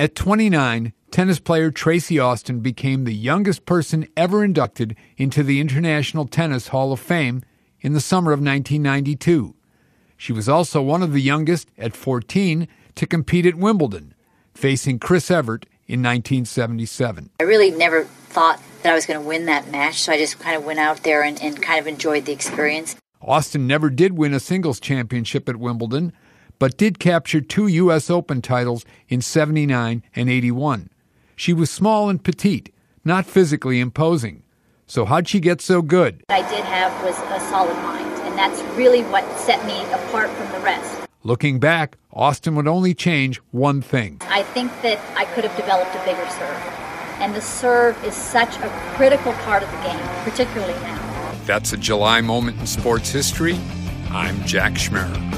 At 29, tennis player Tracy Austin became the youngest person ever inducted into the International Tennis Hall of Fame in the summer of 1992. She was also one of the youngest, at 14, to compete at Wimbledon, facing Chris Evert in 1977. I really never thought that I was going to win that match, so I just kind of went out there and, and kind of enjoyed the experience. Austin never did win a singles championship at Wimbledon, but did capture two U.S. Open titles in 79 and 81. She was small and petite, not physically imposing. So, how'd she get so good? What I did have was a solid mind, and that's really what set me apart from the rest. Looking back, Austin would only change one thing. I think that I could have developed a bigger serve. And the serve is such a critical part of the game, particularly now. That's a July moment in sports history. I'm Jack Schmerer.